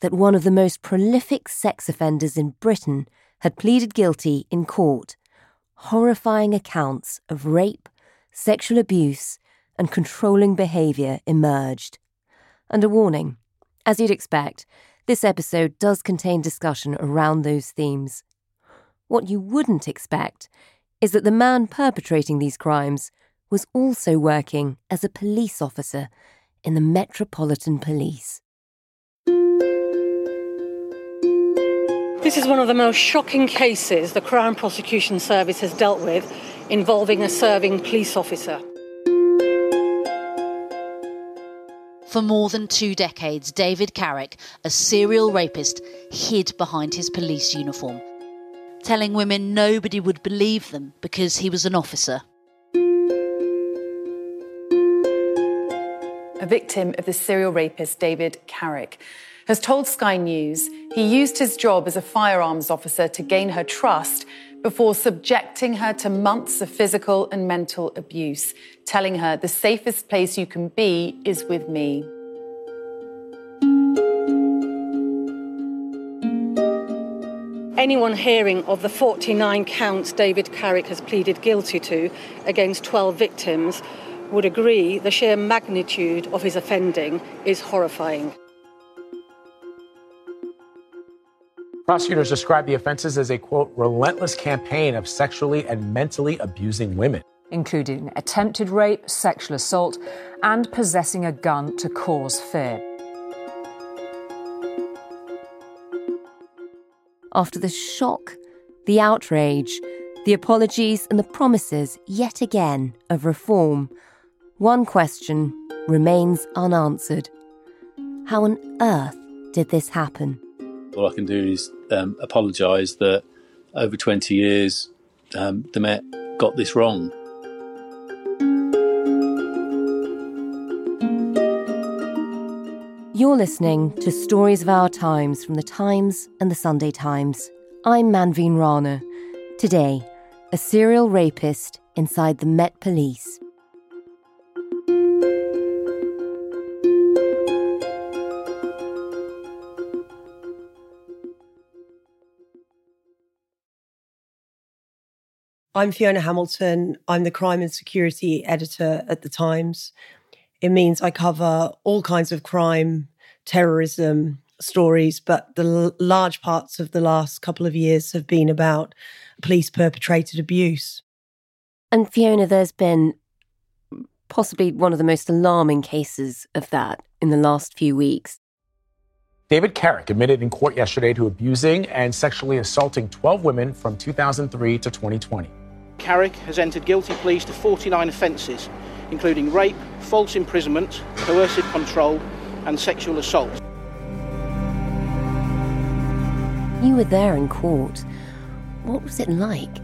that one of the most prolific sex offenders in Britain had pleaded guilty in court, horrifying accounts of rape, sexual abuse, and controlling behaviour emerged. And a warning as you'd expect, this episode does contain discussion around those themes. What you wouldn't expect is that the man perpetrating these crimes was also working as a police officer in the Metropolitan Police. This is one of the most shocking cases the Crown Prosecution Service has dealt with involving a serving police officer. For more than two decades, David Carrick, a serial rapist, hid behind his police uniform, telling women nobody would believe them because he was an officer. A victim of the serial rapist David Carrick has told Sky News he used his job as a firearms officer to gain her trust before subjecting her to months of physical and mental abuse, telling her the safest place you can be is with me. Anyone hearing of the 49 counts David Carrick has pleaded guilty to against 12 victims would agree the sheer magnitude of his offending is horrifying. Prosecutors describe the offenses as a quote, relentless campaign of sexually and mentally abusing women. including attempted rape, sexual assault, and possessing a gun to cause fear. After the shock, the outrage, the apologies, and the promises, yet again, of reform, one question remains unanswered. How on earth did this happen? All I can do is um, apologise that over 20 years um, the Met got this wrong. You're listening to Stories of Our Times from the Times and the Sunday Times. I'm Manveen Rana. Today, a serial rapist inside the Met Police. I'm Fiona Hamilton. I'm the crime and security editor at The Times. It means I cover all kinds of crime, terrorism stories, but the l- large parts of the last couple of years have been about police perpetrated abuse. And Fiona, there's been possibly one of the most alarming cases of that in the last few weeks. David Carrick admitted in court yesterday to abusing and sexually assaulting 12 women from 2003 to 2020. Carrick has entered guilty pleas to 49 offences, including rape, false imprisonment, coercive control, and sexual assault. You were there in court. What was it like?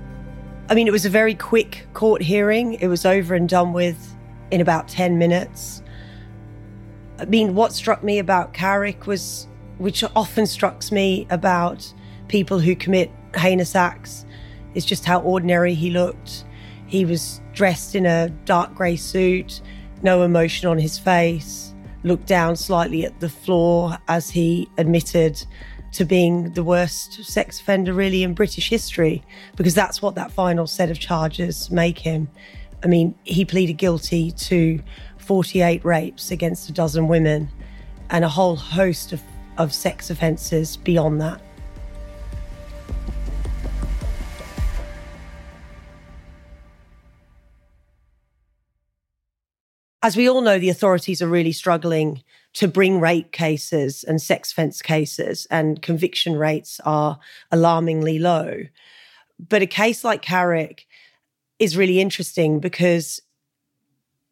I mean, it was a very quick court hearing. It was over and done with in about 10 minutes. I mean, what struck me about Carrick was, which often strikes me about people who commit heinous acts, is just how ordinary he looked. He was dressed in a dark grey suit, no emotion on his face, looked down slightly at the floor as he admitted to being the worst sex offender really in British history, because that's what that final set of charges make him. I mean, he pleaded guilty to 48 rapes against a dozen women and a whole host of, of sex offences beyond that. As we all know, the authorities are really struggling to bring rape cases and sex offence cases, and conviction rates are alarmingly low. But a case like Carrick is really interesting because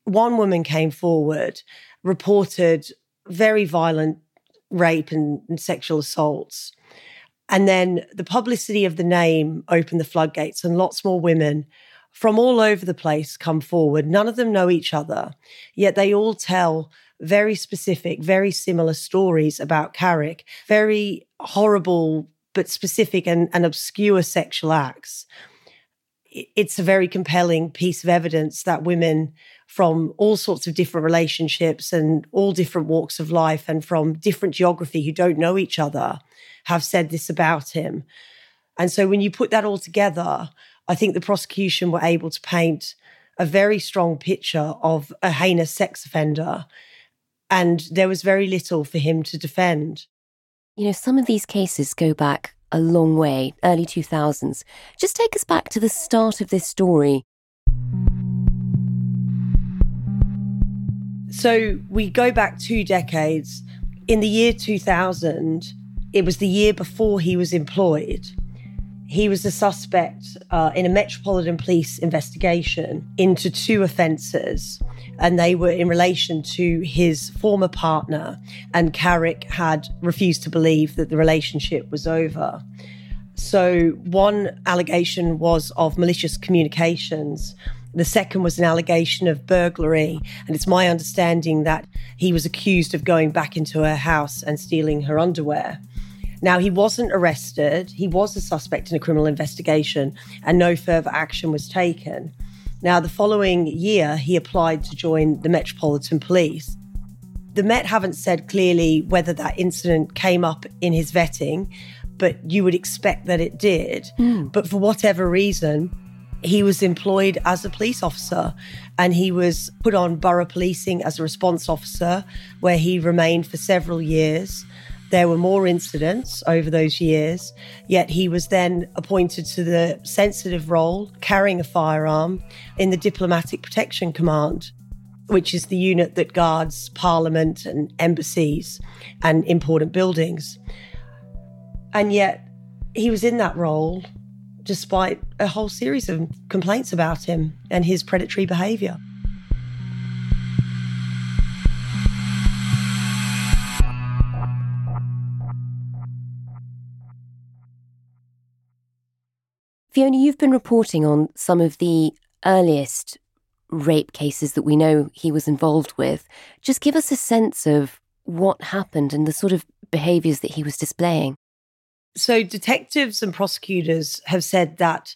one woman came forward, reported very violent rape and, and sexual assaults. And then the publicity of the name opened the floodgates, and lots more women from all over the place come forward. None of them know each other, yet they all tell very specific, very similar stories about Carrick, very horrible but specific and, and obscure sexual acts. It's a very compelling piece of evidence that women from all sorts of different relationships and all different walks of life and from different geography who don't know each other have said this about him. And so when you put that all together, I think the prosecution were able to paint a very strong picture of a heinous sex offender. And there was very little for him to defend. You know, some of these cases go back a long way, early 2000s. Just take us back to the start of this story. So we go back two decades. In the year 2000, it was the year before he was employed. He was a suspect uh, in a Metropolitan Police investigation into two offences, and they were in relation to his former partner. And Carrick had refused to believe that the relationship was over. So, one allegation was of malicious communications. The second was an allegation of burglary. And it's my understanding that he was accused of going back into her house and stealing her underwear. Now, he wasn't arrested. He was a suspect in a criminal investigation, and no further action was taken. Now, the following year, he applied to join the Metropolitan Police. The Met haven't said clearly whether that incident came up in his vetting, but you would expect that it did. Mm. But for whatever reason, he was employed as a police officer and he was put on borough policing as a response officer, where he remained for several years. There were more incidents over those years, yet he was then appointed to the sensitive role, carrying a firearm, in the Diplomatic Protection Command, which is the unit that guards parliament and embassies and important buildings. And yet he was in that role despite a whole series of complaints about him and his predatory behaviour. Fiona, you've been reporting on some of the earliest rape cases that we know he was involved with. Just give us a sense of what happened and the sort of behaviours that he was displaying. So, detectives and prosecutors have said that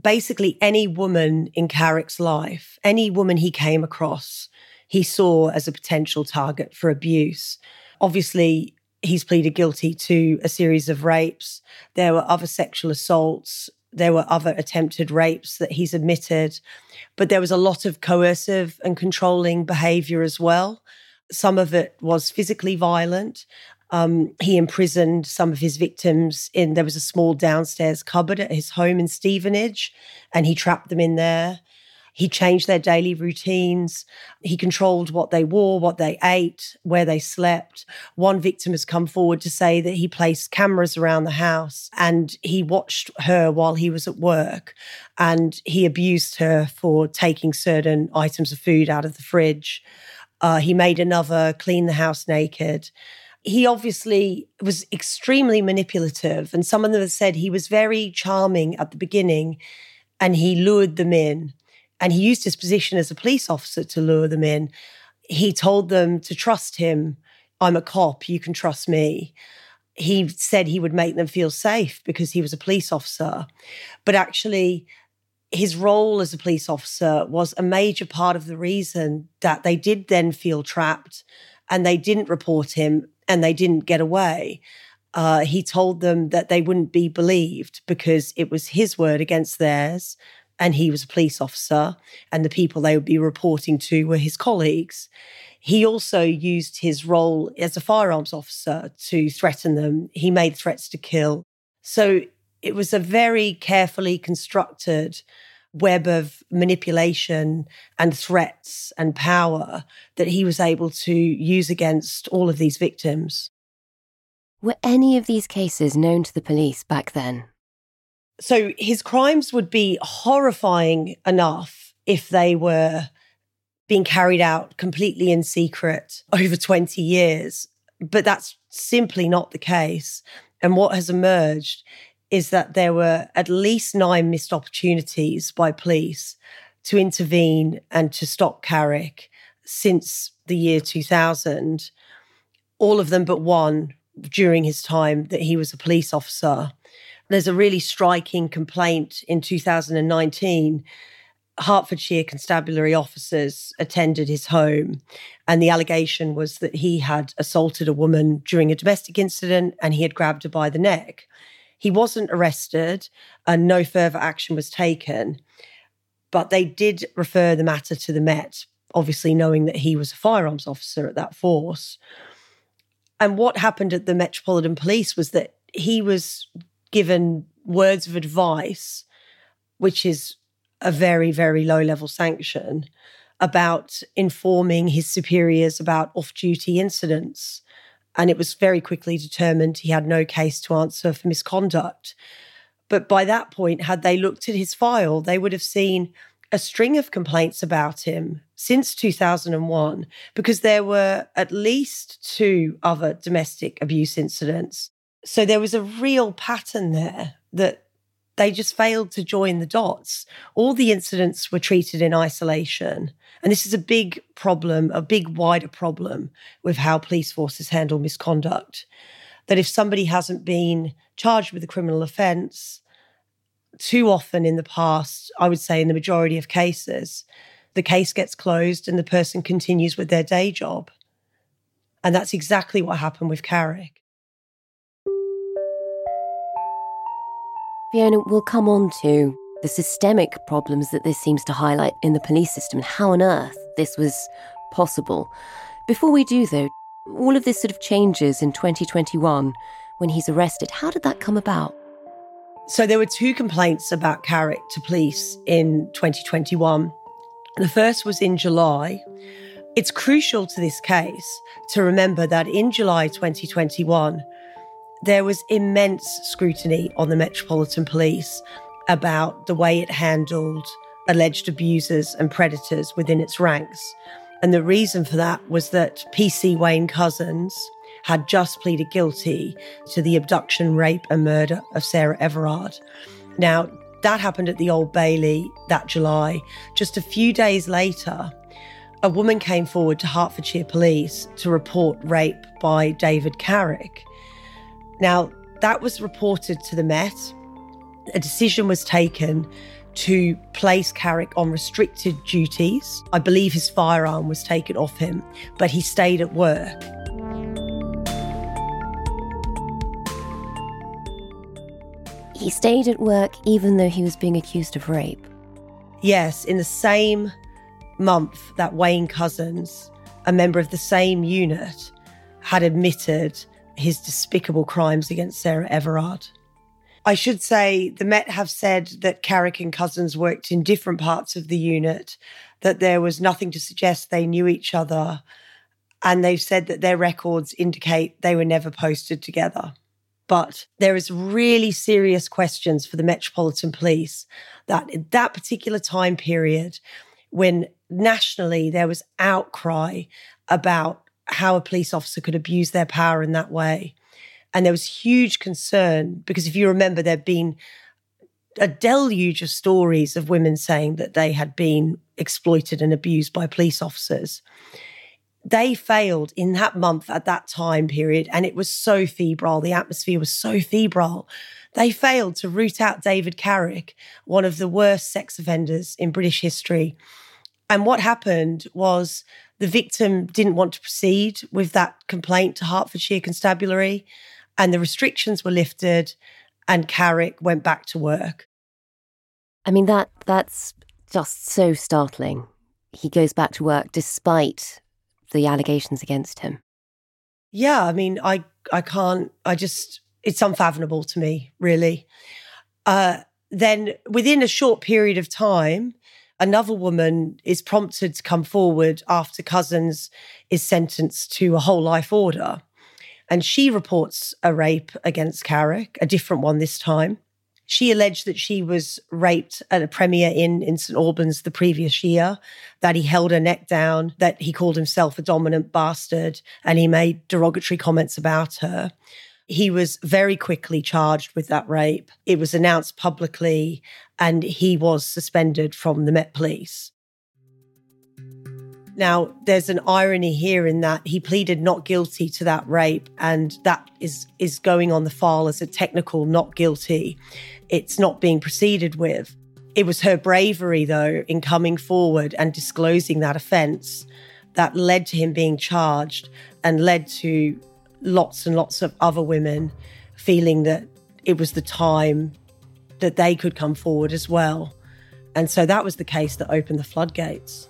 basically any woman in Carrick's life, any woman he came across, he saw as a potential target for abuse. Obviously, he's pleaded guilty to a series of rapes. There were other sexual assaults. There were other attempted rapes that he's admitted. But there was a lot of coercive and controlling behavior as well. Some of it was physically violent. Um, he imprisoned some of his victims in, there was a small downstairs cupboard at his home in Stevenage, and he trapped them in there. He changed their daily routines. He controlled what they wore, what they ate, where they slept. One victim has come forward to say that he placed cameras around the house and he watched her while he was at work and he abused her for taking certain items of food out of the fridge. Uh, he made another clean the house naked he obviously was extremely manipulative. And some of them have said he was very charming at the beginning and he lured them in. And he used his position as a police officer to lure them in. He told them to trust him. I'm a cop, you can trust me. He said he would make them feel safe because he was a police officer. But actually, his role as a police officer was a major part of the reason that they did then feel trapped and they didn't report him and they didn't get away. Uh, he told them that they wouldn't be believed because it was his word against theirs. And he was a police officer, and the people they would be reporting to were his colleagues. He also used his role as a firearms officer to threaten them. He made threats to kill. So it was a very carefully constructed web of manipulation and threats and power that he was able to use against all of these victims. Were any of these cases known to the police back then? So his crimes would be horrifying enough if they were being carried out completely in secret over 20 years. But that's simply not the case. And what has emerged is that there were at least nine missed opportunities by police to intervene and to stop Carrick since the year 2000. All of them but one during his time that he was a police officer. There's a really striking complaint in 2019. Hertfordshire constabulary officers attended his home, and the allegation was that he had assaulted a woman during a domestic incident and he had grabbed her by the neck. He wasn't arrested, and no further action was taken, but they did refer the matter to the Met, obviously knowing that he was a firearms officer at that force. And what happened at the Metropolitan Police was that he was given words of advice, which is a very, very low level sanction, about informing his superiors about off duty incidents. And it was very quickly determined he had no case to answer for misconduct. But by that point, had they looked at his file, they would have seen a string of complaints about him since 2001 because there were at least two other domestic abuse incidents so there was a real pattern there that they just failed to join the dots. All the incidents were treated in isolation. And this is a big problem, a big wider problem with how police forces handle misconduct. That if somebody hasn't been charged with a criminal offence, too often in the past, I would say in the majority of cases, the case gets closed and the person continues with their day job. And that's exactly what happened with Carrick. Fiona, we'll come on to the systemic problems that this seems to highlight in the police system and how on earth this was possible. Before we do, though, all of this sort of changes in 2021 when he's arrested. How did that come about? So there were two complaints about Carrick to police in 2021. The first was in July. It's crucial to this case to remember that in July 2021, there was immense scrutiny on the Metropolitan Police about the way it handled alleged abusers and predators within its ranks. And the reason for that was that PC Wayne Couzens had just pleaded guilty to the abduction, rape, and murder of Sarah Everard. Now, that happened at the Old Bailey that July. Just a few days later, a woman came forward to Hertfordshire Police to report rape by David Carrick. Now, that was reported to the Met. A decision was taken to place Carrick on restricted duties. I believe his firearm was taken off him, but he stayed at work. He stayed at work even though he was being accused of rape. Yes, in the same month that Wayne Couzens, a member of the same unit, had admitted his despicable crimes against Sarah Everard. I should say the Met have said that Carrick and Couzens worked in different parts of the unit, that there was nothing to suggest they knew each other, and they've said that their records indicate they were never posted together. But there is really serious questions for the Metropolitan Police that in that particular time period, when nationally there was outcry about how a police officer could abuse their power in that way. And there was huge concern because if you remember, there'd been a deluge of stories of women saying that they had been exploited and abused by police officers. They failed in that month at that time period, and it was so febrile. The atmosphere was so febrile. They failed to root out David Carrick, one of the worst sex offenders in British history. And what happened was the victim didn't want to proceed with that complaint to Hertfordshire Constabulary, and the restrictions were lifted, and Carrick went back to work. I mean that that's just so startling. He goes back to work despite the allegations against him. Yeah, I mean, I I can't. I just it's unfathomable to me, really. Uh, then within a short period of time, another woman is prompted to come forward after Couzens is sentenced to a whole life order, and she reports a rape against Carrick, a different one this time. She alleged that she was raped at a Premier Inn in St Albans the previous year, that he held her neck down, that he called himself a dominant bastard, and he made derogatory comments about her. He was very quickly charged with that rape. It was announced publicly, and he was suspended from the Met Police. Now, there's an irony here in that he pleaded not guilty to that rape, and that is, is going on the file as a technical not guilty. It's not being proceeded with. It was her bravery, though, in coming forward and disclosing that offence that led to him being charged and led to lots and lots of other women feeling that it was the time that they could come forward as well. And so that was the case that opened the floodgates.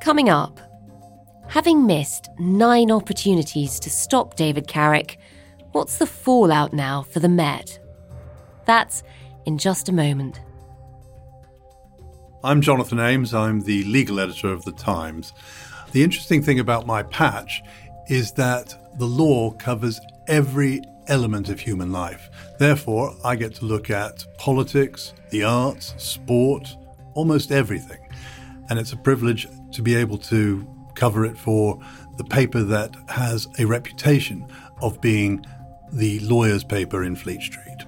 Coming up, having missed nine opportunities to stop David Carrick, what's the fallout now for the Met? That's in just a moment. I'm Jonathan Ames. I'm the legal editor of The Times. The interesting thing about my patch is that the law covers every element of human life. Therefore, I get to look at politics, the arts, sport, almost everything. And it's a privilege to be able to cover it for the paper that has a reputation of being the lawyer's paper in Fleet Street.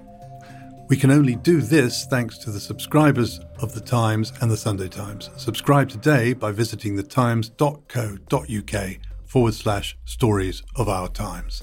We can only do this thanks to the subscribers of The Times and The Sunday Times. Subscribe today by visiting thetimes.co.uk forward slash stories of our times.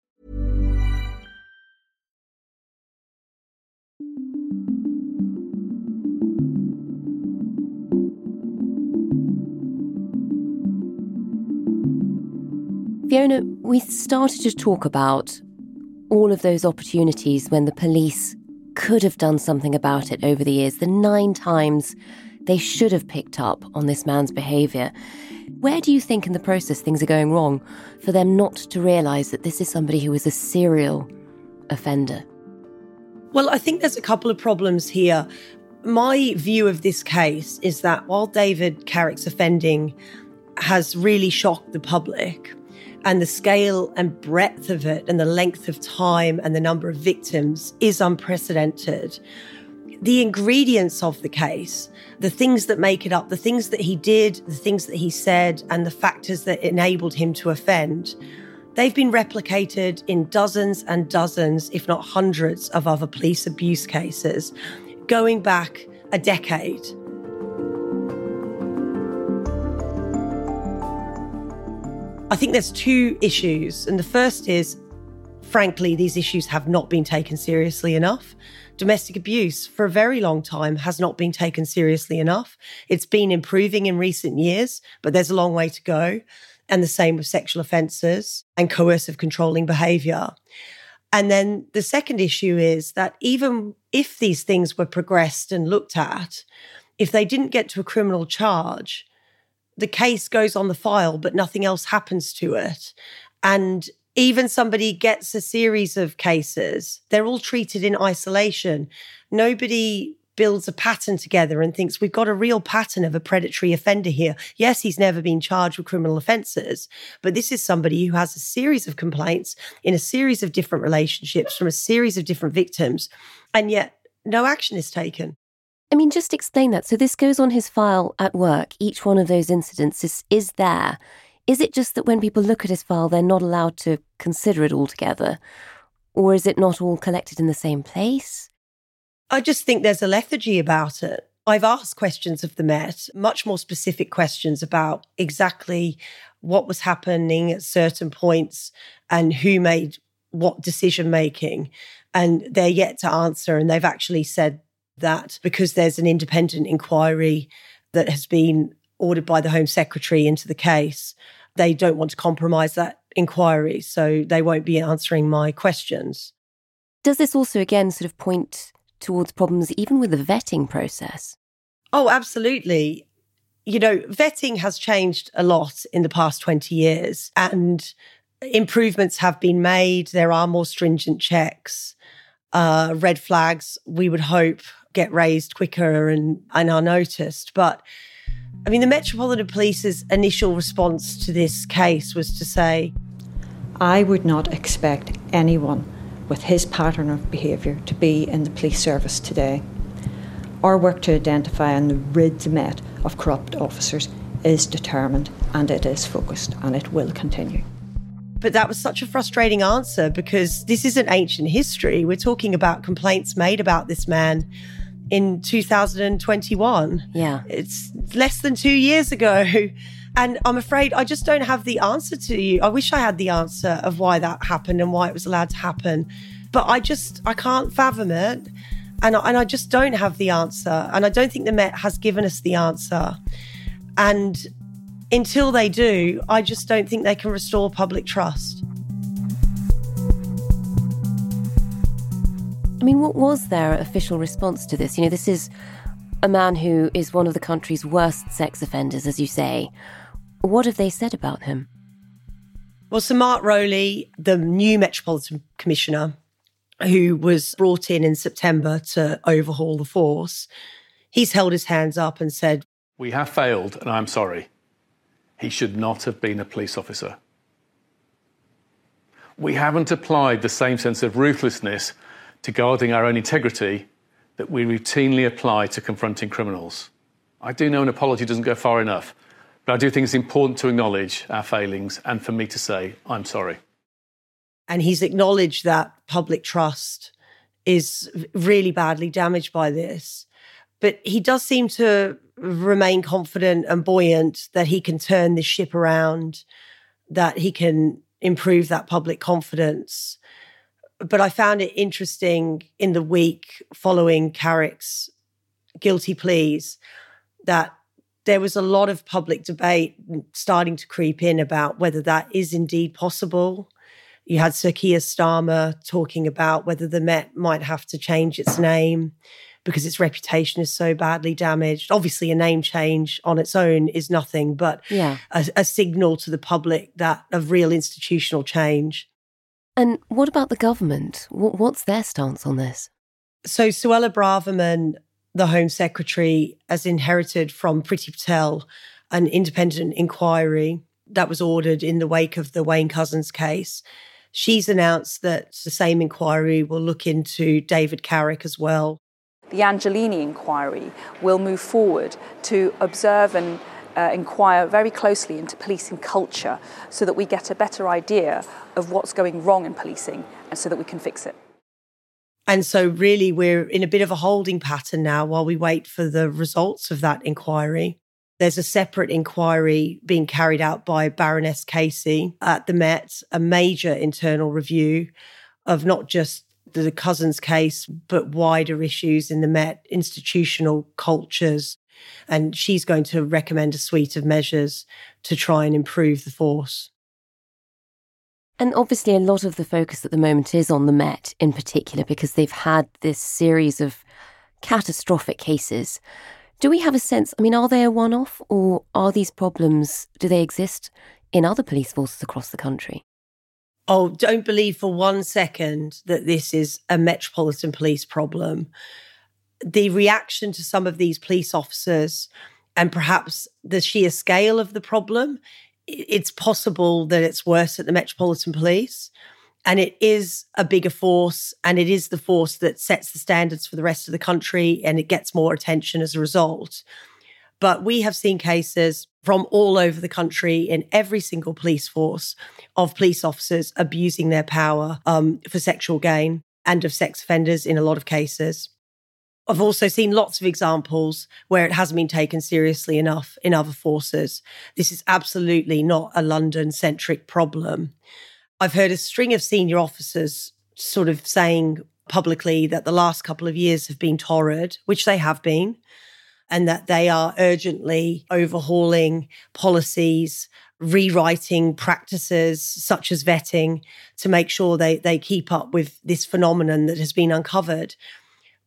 Fiona, we started to talk about all of those opportunities when the police could have done something about it over the years, the nine times they should have picked up on this man's behaviour. Where do you think in the process things are going wrong for them not to realise that this is somebody who is a serial offender? Well, I think there's a couple of problems here. My view of this case is that while David Carrick's offending has really shocked the public, and the scale and breadth of it and the length of time and the number of victims is unprecedented. the ingredients of the case, the things that make it up, the things that he did, the things that he said, and the factors that enabled him to offend, they've been replicated in dozens and dozens, if not hundreds, of other police abuse cases going back a decade. I think there's two issues. And the first is, frankly, these issues have not been taken seriously enough. Domestic abuse for a very long time has not been taken seriously enough. It's been improving in recent years, but there's a long way to go. And the same with sexual offences and coercive controlling behaviour. And then the second issue is that even if these things were progressed and looked at, if they didn't get to a criminal charge, the case goes on the file, but nothing else happens to it. And even somebody gets a series of cases, they're all treated in isolation. Nobody builds a pattern together and thinks we've got a real pattern of a predatory offender here. Yes, he's never been charged with criminal offences, but this is somebody who has a series of complaints in a series of different relationships from a series of different victims, and yet no action is taken. I mean, just explain that. So this goes on his file at work. Each one of those incidents is, is there. Is it just that when people look at his file, they're not allowed to consider it all together? Or is it not all collected in the same place? I just think there's a lethargy about it. I've asked questions of the Met, much more specific questions about exactly what was happening at certain points and who made what decision making. And they're yet to answer. And they've actually said that because there's an independent inquiry that has been ordered by the Home Secretary into the case, they don't want to compromise that inquiry. So they won't be answering my questions. Does this also, again, sort of point towards problems even with the vetting process? Oh, absolutely. You know, vetting has changed a lot in the past 20 years and improvements have been made. There are more stringent checks. Uh, red flags, we would hope, get raised quicker and, and are noticed. But I mean, the Metropolitan Police's initial response to this case was to say, I would not expect anyone with his pattern of behaviour to be in the police service today. Our work to identify and rid the Met of corrupt officers is determined and it is focused and it will continue. But that was such a frustrating answer because this isn't ancient history. We're talking about complaints made about this man in 2021. Yeah. It's less than two years ago. And I'm afraid I just don't have the answer to you. I wish I had the answer of why that happened and why it was allowed to happen. But I just, I can't fathom it. And, and I just don't have the answer. And I don't think the Met has given us the answer. And until they do, I just don't think they can restore public trust. I mean, what was their official response to this? You know, this is a man who is one of the country's worst sex offenders, as you say. What have they said about him? Well, Sir Mark Rowley, the new Metropolitan Commissioner, who was brought in in September to overhaul the force, he's held his hands up and said, We have failed, and I'm sorry. He should not have been a police officer. We haven't applied the same sense of ruthlessness to guarding our own integrity that we routinely apply to confronting criminals. I do know an apology doesn't go far enough, but I do think it's important to acknowledge our failings and for me to say, I'm sorry. And he's acknowledged that public trust is really badly damaged by this. But he does seem to remain confident and buoyant that he can turn this ship around, that he can improve that public confidence but I found it interesting in the week following Carrick's guilty pleas that there was a lot of public debate starting to creep in about whether that is indeed possible. You had Sir Keir Starmer talking about whether the Met might have to change its name because its reputation is so badly damaged. Obviously, a name change on its own is nothing but yeah. a, a signal to the public that of real institutional change. And what about the government? What's their stance on this? So, Suella Braverman, the Home Secretary, has inherited from Priti Patel an independent inquiry that was ordered in the wake of the Wayne Couzens case. She's announced that the same inquiry will look into David Carrick as well. the Angiolini inquiry will move forward to observe and uh, inquire very closely into policing culture so that we get a better idea of what's going wrong in policing and so that we can fix it. And so, really, we're in a bit of a holding pattern now while we wait for the results of that inquiry. There's a separate inquiry being carried out by Baroness Casey at the Met, a major internal review of not just the Couzens case, but wider issues in the Met, institutional cultures. And she's going to recommend a suite of measures to try and improve the force. And obviously, a lot of the focus at the moment is on the Met in particular because they've had this series of catastrophic cases. Do we have a sense? I mean, are they a one off or are these problems, do they exist in other police forces across the country? Oh, don't believe for one second that this is a Metropolitan Police problem. The reaction to some of these police officers and perhaps the sheer scale of the problem it's possible that it's worse at the Metropolitan Police. And it is a bigger force, and it is the force that sets the standards for the rest of the country, and it gets more attention as a result. But we have seen cases from all over the country in every single police force of police officers abusing their power um, for sexual gain and of sex offenders in a lot of cases. I've also seen lots of examples where it hasn't been taken seriously enough in other forces. This is absolutely not a London centric problem. I've heard a string of senior officers sort of saying publicly that the last couple of years have been torrid, which they have been, and that they are urgently overhauling policies, rewriting practices such as vetting to make sure they, they keep up with this phenomenon that has been uncovered.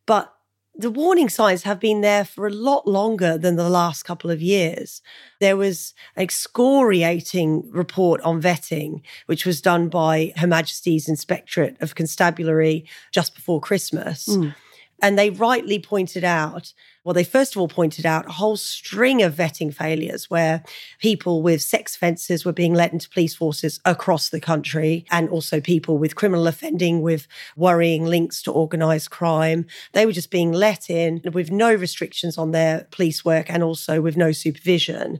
But the warning signs have been there for a lot longer than the last couple of years. There was an excoriating report on vetting, which was done by Her Majesty's Inspectorate of Constabulary just before Christmas. Mm. And they rightly pointed out well, they first of all pointed out a whole string of vetting failures where people with sex offences were being let into police forces across the country, and also people with criminal offending with worrying links to organised crime. They were just being let in with no restrictions on their police work and also with no supervision.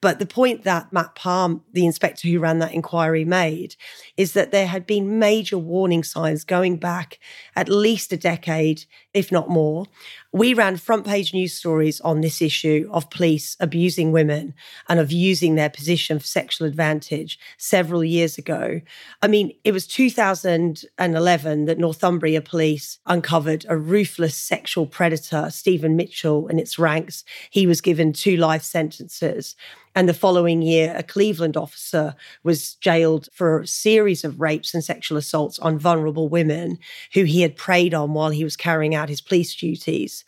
But the point that Matt Parr, the inspector who ran that inquiry, made is that there had been major warning signs going back at least a decade, if not more, we ran front page news stories on this issue of police abusing women and of using their position for sexual advantage several years ago. I mean, it was 2011 that Northumbria police uncovered a ruthless sexual predator, Stephen Mitchell, in its ranks. He was given two life sentences. And the following year, a Cleveland officer was jailed for a series of rapes and sexual assaults on vulnerable women who he had preyed on while he was carrying out his police duties.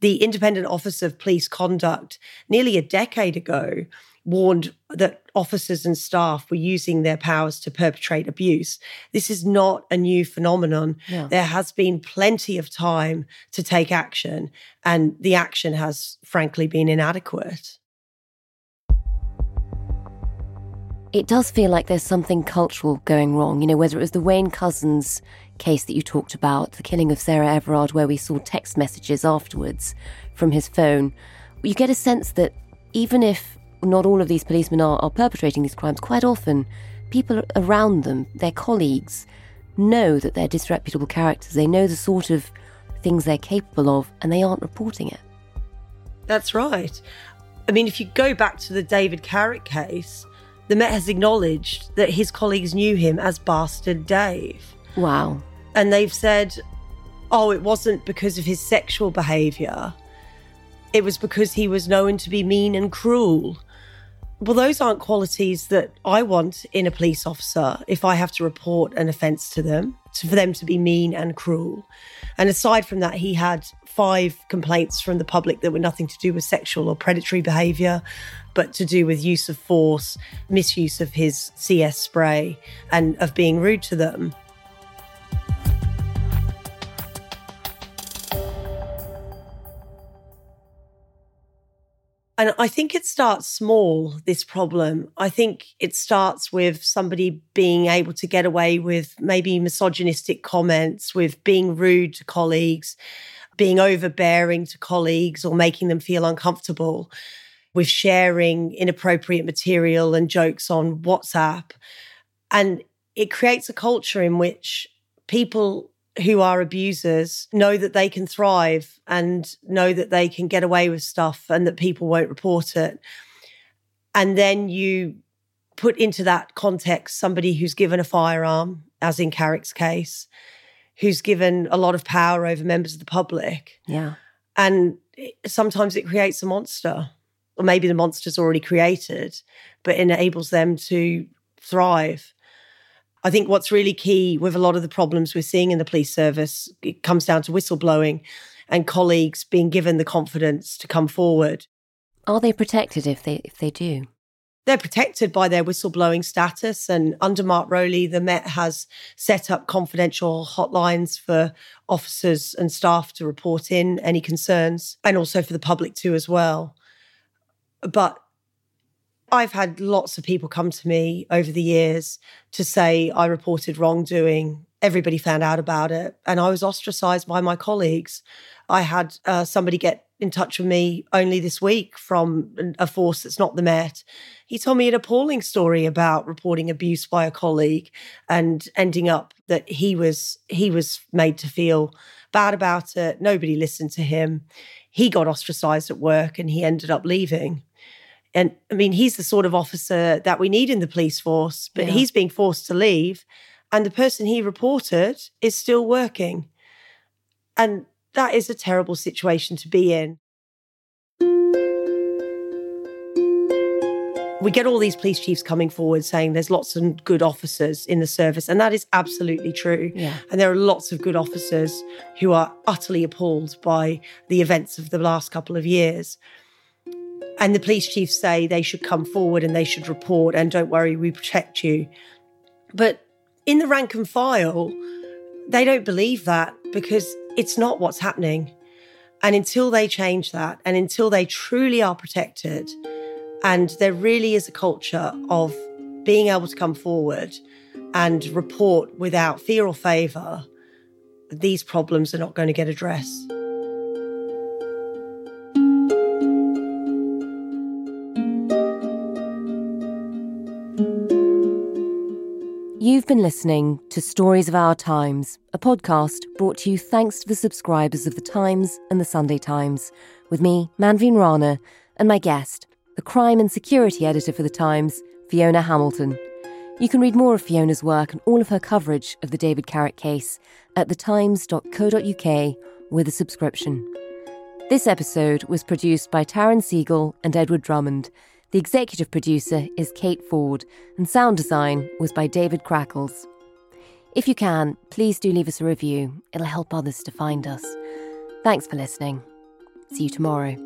The Independent Office of Police Conduct, nearly a decade ago, warned that officers and staff were using their powers to perpetrate abuse. This is not a new phenomenon. Yeah. There has been plenty of time to take action, and the action has frankly been inadequate. It does feel like there's something cultural going wrong. You know, whether it was the Wayne Couzens case that you talked about, the killing of Sarah Everard, where we saw text messages afterwards from his phone, you get a sense that even if not all of these policemen are, are perpetrating these crimes, quite often people around them, their colleagues, know that they're disreputable characters. They know the sort of things they're capable of, and they aren't reporting it. That's right. I mean, if you go back to the David Carrick case, the Met has acknowledged that his colleagues knew him as Bastard Dave. Wow. And they've said, oh, it wasn't because of his sexual behaviour, it was because he was known to be mean and cruel. Well, those aren't qualities that I want in a police officer if I have to report an offence to them, to, for them to be mean and cruel. And aside from that, he had five complaints from the public that were nothing to do with sexual or predatory behaviour, but to do with use of force, misuse of his CS spray, and of being rude to them. And I think it starts small, this problem. I think it starts with somebody being able to get away with maybe misogynistic comments, with being rude to colleagues, being overbearing to colleagues or making them feel uncomfortable, with sharing inappropriate material and jokes on WhatsApp. And it creates a culture in which people who are abusers know that they can thrive and know that they can get away with stuff and that people won't report it. And then you put into that context somebody who's given a firearm, as in Carrick's case, who's given a lot of power over members of the public. Yeah. And sometimes it creates a monster, or maybe the monster's already created, but enables them to thrive. I think what's really key with a lot of the problems we're seeing in the police service, it comes down to whistleblowing and colleagues being given the confidence to come forward. Are they protected if they if they do? they're protected by their whistleblowing status. And under Mark Rowley, the Met has set up confidential hotlines for officers and staff to report in any concerns, and also for the public too, as well. But I've had lots of people come to me over the years to say I reported wrongdoing. Everybody found out about it, and I was ostracized by my colleagues. I had uh, somebody get in touch with me only this week from a force that's not the Met. He told me an appalling story about reporting abuse by a colleague and ending up that he was he was made to feel bad about it. Nobody listened to him. He got ostracized at work and he ended up leaving. And I mean, he's the sort of officer that we need in the police force, but yeah. he's being forced to leave. And the person he reported is still working. And that is a terrible situation to be in. We get all these police chiefs coming forward saying there's lots of good officers in the service, and that is absolutely true. Yeah. And there are lots of good officers who are utterly appalled by the events of the last couple of years. And the police chiefs say they should come forward and they should report, and don't worry, we protect you. But in the rank and file, they don't believe that because it's not what's happening. And until they change that, and until they truly are protected, and there really is a culture of being able to come forward and report without fear or favour, these problems are not going to get addressed. You've been listening to Stories of Our Times, a podcast brought to you thanks to the subscribers of The Times and The Sunday Times, with me, Manveen Rana, and my guest, the crime and security editor for The Times, Fiona Hamilton. You can read more of Fiona's work and all of her coverage of the David Carrick case at thetimes.co.uk with a subscription. This episode was produced by Taryn Siegel and Edward Drummond the executive producer is Kate Ford, and sound design was by David Crackles. If you can, please do leave us a review. It'll help others to find us. Thanks for listening. See you tomorrow.